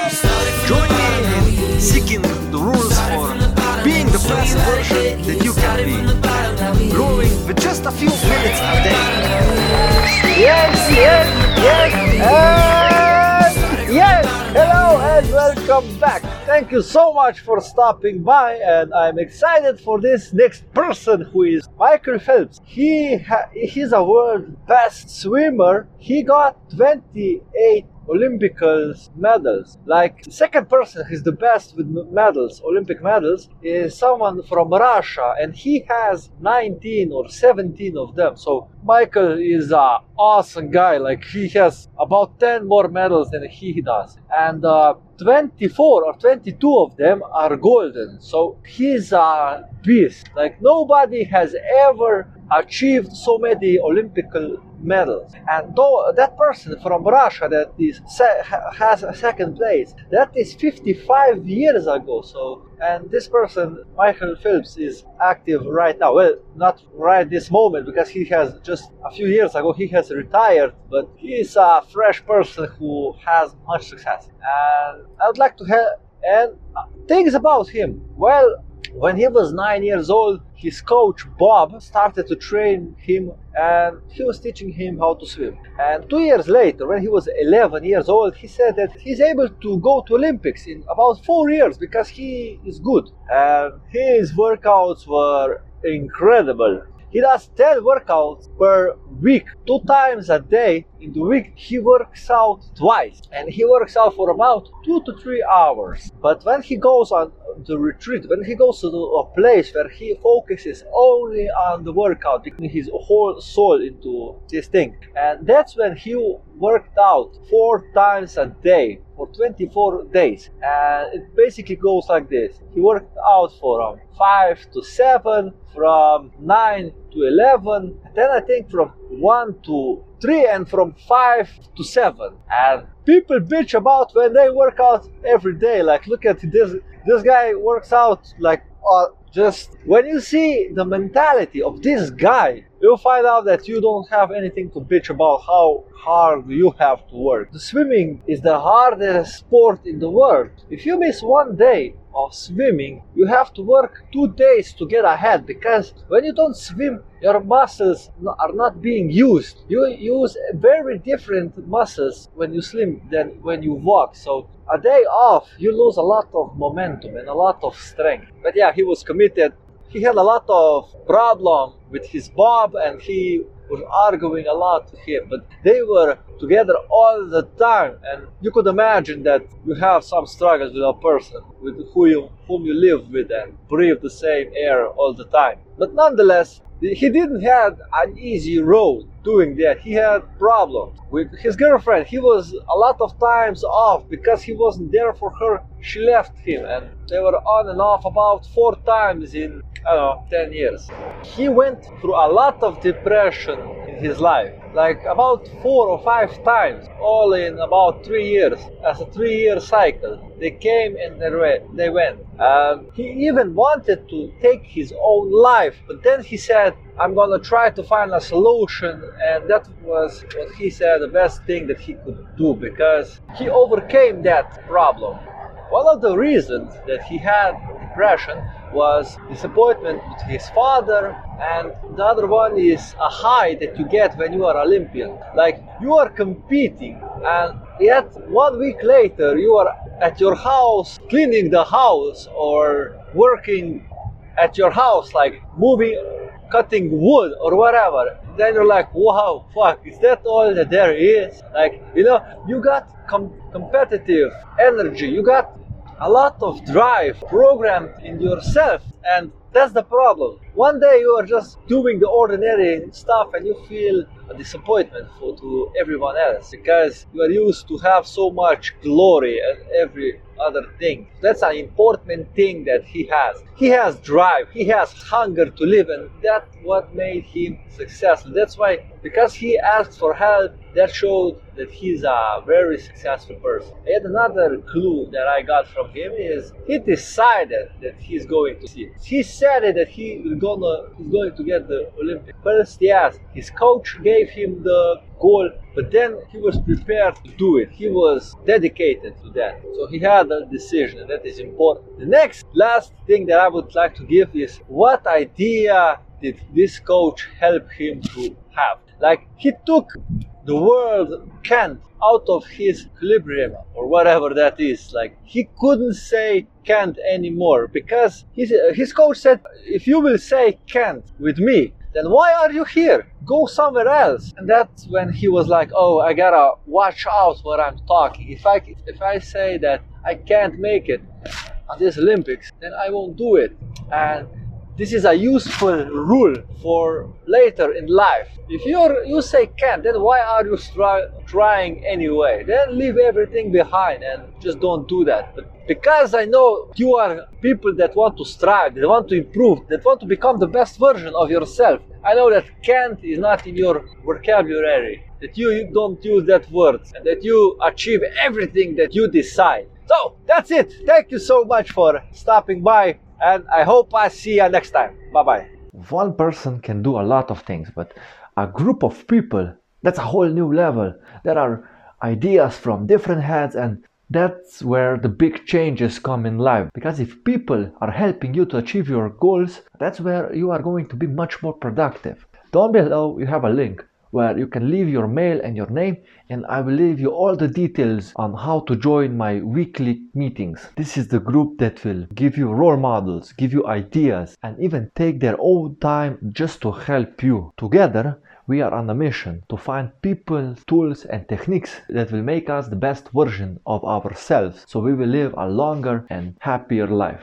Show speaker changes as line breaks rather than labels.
Join me in seeking the rules for being the best version that you can be. Growing with just a few minutes a day.
Yes, yes, yes, and yes. Hello and welcome back. Thank you so much for stopping by, and I'm excited for this next person who is Michael Phelps. He ha- he's a world best swimmer. He got 28 Olympic medals. Like second person who's the best with medals, Olympic medals, is someone from Russia, and he has 19 or 17 of them. So Michael is a awesome guy. Like he has about 10 more medals than he does, and uh, 24 or 22 of them are golden. So he's a beast. Like nobody has ever achieved so many Olympic medals. And though that person from Russia that is has a second place, that is 55 years ago. So and this person, Michael Phelps, is active right now. Well, not right this moment because he has just a few years ago he has retired, but he is a fresh person who has much success. And I would like to have and uh, things about him. Well, when he was nine years old, his coach Bob started to train him and he was teaching him how to swim. And two years later, when he was 11 years old, he said that he's able to go to Olympics in about four years because he is good. And his workouts were incredible. He does 10 workouts per week, two times a day. In the week, he works out twice and he works out for about two to three hours. But when he goes on the retreat, when he goes to a place where he focuses only on the workout, putting his whole soul into this thing, and that's when he worked out four times a day for 24 days. And it basically goes like this he worked out from 5 to 7, from 9 to 11, then I think from 1 to 3, and from 5 to 7. And people bitch about when they work out every day. Like, look at this this guy works out like uh, just when you see the mentality of this guy you'll find out that you don't have anything to bitch about how hard you have to work the swimming is the hardest sport in the world if you miss one day of swimming you have to work two days to get ahead because when you don't swim your muscles are not being used you use very different muscles when you swim than when you walk so a day off, you lose a lot of momentum and a lot of strength. But yeah, he was committed. He had a lot of problem with his Bob, and he was arguing a lot with him. But they were together all the time, and you could imagine that you have some struggles with a person with who you, whom you live with and breathe the same air all the time. But nonetheless, he didn't have an easy road doing that. He had problems with his girlfriend. He was a lot of times off because he wasn't there for her. She left him and they were on and off about four times in I don't know 10 years. He went through a lot of depression his life, like about four or five times, all in about three years, as a three year cycle. They came and they went. Um, he even wanted to take his own life, but then he said, I'm gonna try to find a solution, and that was what he said the best thing that he could do because he overcame that problem. One of the reasons that he had depression was disappointment with his father and the other one is a high that you get when you are olympian. Like you are competing and yet one week later you are at your house cleaning the house or working at your house like moving cutting wood or whatever. Then you're like wow fuck is that all that there is? Like you know you got com- competitive energy. You got a lot of drive programmed in yourself and that's the problem. One day you are just doing the ordinary stuff and you feel a disappointment for to everyone else because you are used to have so much glory and every other thing. That's an important thing that he has. He has drive. He has hunger to live and that's what made him successful. That's why because he asked for help, that showed that he's a very successful person. yet another clue that I got from him is he decided that he's going to see. He said that he will gonna he's going to get the Olympic. First, yes, his coach gave him the goal, but then he was prepared to do it. He was dedicated to that. So he had a decision, that is important. The next last thing that I would like to give is what idea did this coach help him to have? Like he took the word can't out of his equilibrium or whatever that is. Like he couldn't say can't anymore because his, uh, his coach said, if you will say can't with me, then why are you here? Go somewhere else. And that's when he was like, oh, I gotta watch out what I'm talking. If I, if I say that I can't make it on these Olympics, then I won't do it. And this is a useful rule for later in life. If you're, you say can't, then why are you trying anyway? Then leave everything behind and just don't do that. But because I know you are people that want to strive, that want to improve, that want to become the best version of yourself, I know that can't is not in your vocabulary, that you don't use that word, and that you achieve everything that you decide. So that's it. Thank you so much for stopping by and I hope I see you next time. Bye bye.
One person can do a lot of things, but a group of people, that's a whole new level. There are ideas from different heads, and that's where the big changes come in life. Because if people are helping you to achieve your goals, that's where you are going to be much more productive. Down below, you have a link where you can leave your mail and your name and I will leave you all the details on how to join my weekly meetings. This is the group that will give you role models, give you ideas and even take their own time just to help you. Together we are on a mission to find people, tools and techniques that will make us the best version of ourselves so we will live a longer and happier life.